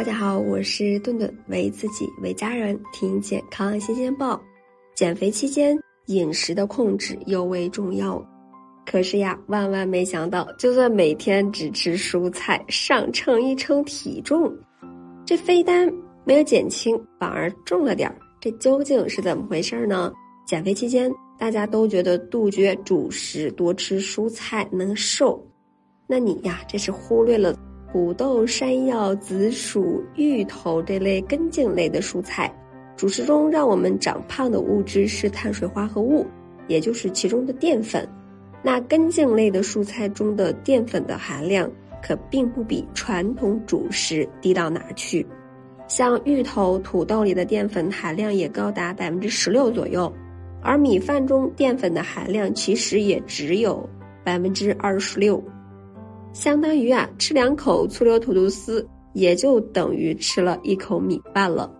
大家好，我是顿顿，为自己为家人听健康新鲜报。减肥期间饮食的控制尤为重要。可是呀，万万没想到，就算每天只吃蔬菜，上称一称体重，这非但没有减轻，反而重了点儿。这究竟是怎么回事呢？减肥期间，大家都觉得杜绝主食，多吃蔬菜能瘦，那你呀，这是忽略了。土豆、山药、紫薯、芋头这类根茎类的蔬菜，主食中让我们长胖的物质是碳水化合物，也就是其中的淀粉。那根茎类的蔬菜中的淀粉的含量可并不比传统主食低到哪去。像芋头、土豆里的淀粉含量也高达百分之十六左右，而米饭中淀粉的含量其实也只有百分之二十六。相当于啊，吃两口醋溜土豆丝，也就等于吃了一口米饭了。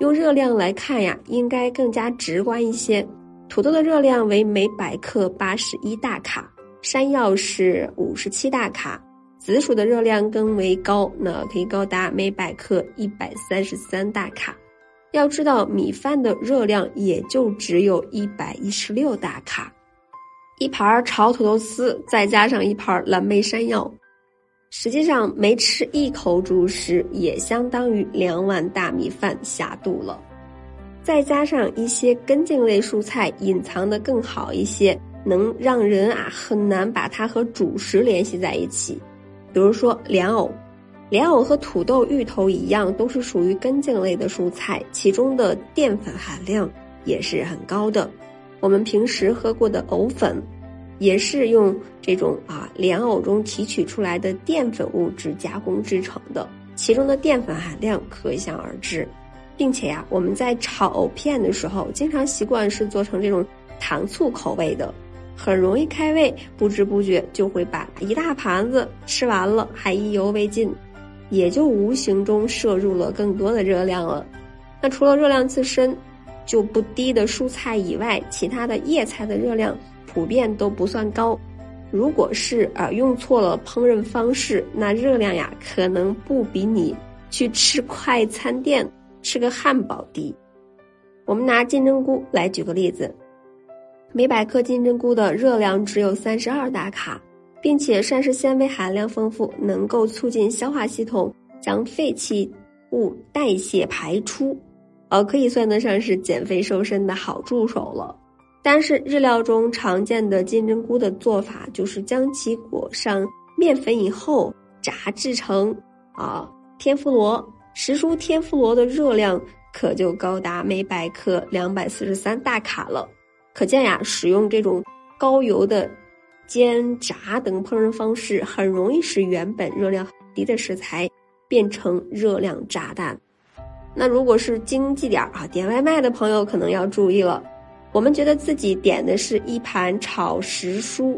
用热量来看呀，应该更加直观一些。土豆的热量为每百克八十一大卡，山药是五十七大卡，紫薯的热量更为高，那可以高达每百克一百三十三大卡。要知道，米饭的热量也就只有一百一十六大卡。一盘炒土豆丝，再加上一盘蓝莓山药，实际上没吃一口主食，也相当于两碗大米饭下肚了。再加上一些根茎类蔬菜，隐藏的更好一些，能让人啊很难把它和主食联系在一起。比如说莲藕，莲藕和土豆、芋头一样，都是属于根茎类的蔬菜，其中的淀粉含量也是很高的。我们平时喝过的藕粉，也是用这种啊莲藕中提取出来的淀粉物质加工制成的，其中的淀粉含量可想而知，并且呀，我们在炒藕片的时候，经常习惯是做成这种糖醋口味的，很容易开胃，不知不觉就会把一大盘子吃完了，还意犹未尽，也就无形中摄入了更多的热量了。那除了热量自身，就不低的蔬菜以外，其他的叶菜的热量普遍都不算高。如果是啊用错了烹饪方式，那热量呀可能不比你去吃快餐店吃个汉堡低。我们拿金针菇来举个例子，每百克金针菇的热量只有三十二大卡，并且膳食纤维含量丰富，能够促进消化系统将废弃物代谢排出。呃，可以算得上是减肥瘦身的好助手了。但是日料中常见的金针菇的做法，就是将其裹上面粉以后炸制成啊天妇罗。实蔬天妇罗的热量可就高达每百克两百四十三大卡了。可见呀，使用这种高油的煎炸等烹饪方式，很容易使原本热量低的食材变成热量炸弹。那如果是经济点儿啊，点外卖的朋友可能要注意了。我们觉得自己点的是一盘炒时蔬，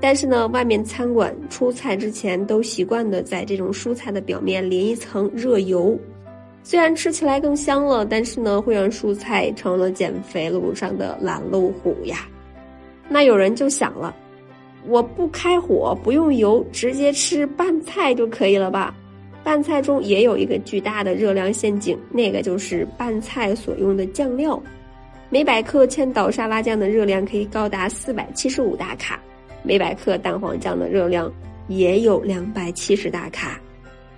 但是呢，外面餐馆出菜之前都习惯的在这种蔬菜的表面淋一层热油，虽然吃起来更香了，但是呢，会让蔬菜成了减肥路上的拦路虎呀。那有人就想了，我不开火，不用油，直接吃拌菜就可以了吧？拌菜中也有一个巨大的热量陷阱，那个就是拌菜所用的酱料。每百克千岛沙拉酱的热量可以高达四百七十五大卡，每百克蛋黄酱的热量也有两百七十大卡。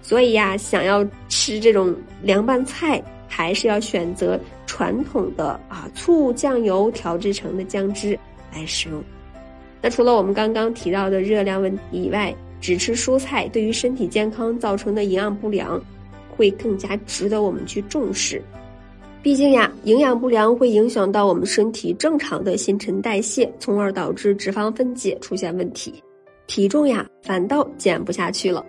所以呀，想要吃这种凉拌菜，还是要选择传统的啊醋酱油调制成的酱汁来使用。那除了我们刚刚提到的热量问题以外，只吃蔬菜对于身体健康造成的营养不良，会更加值得我们去重视。毕竟呀，营养不良会影响到我们身体正常的新陈代谢，从而导致脂肪分解出现问题，体重呀反倒减不下去了。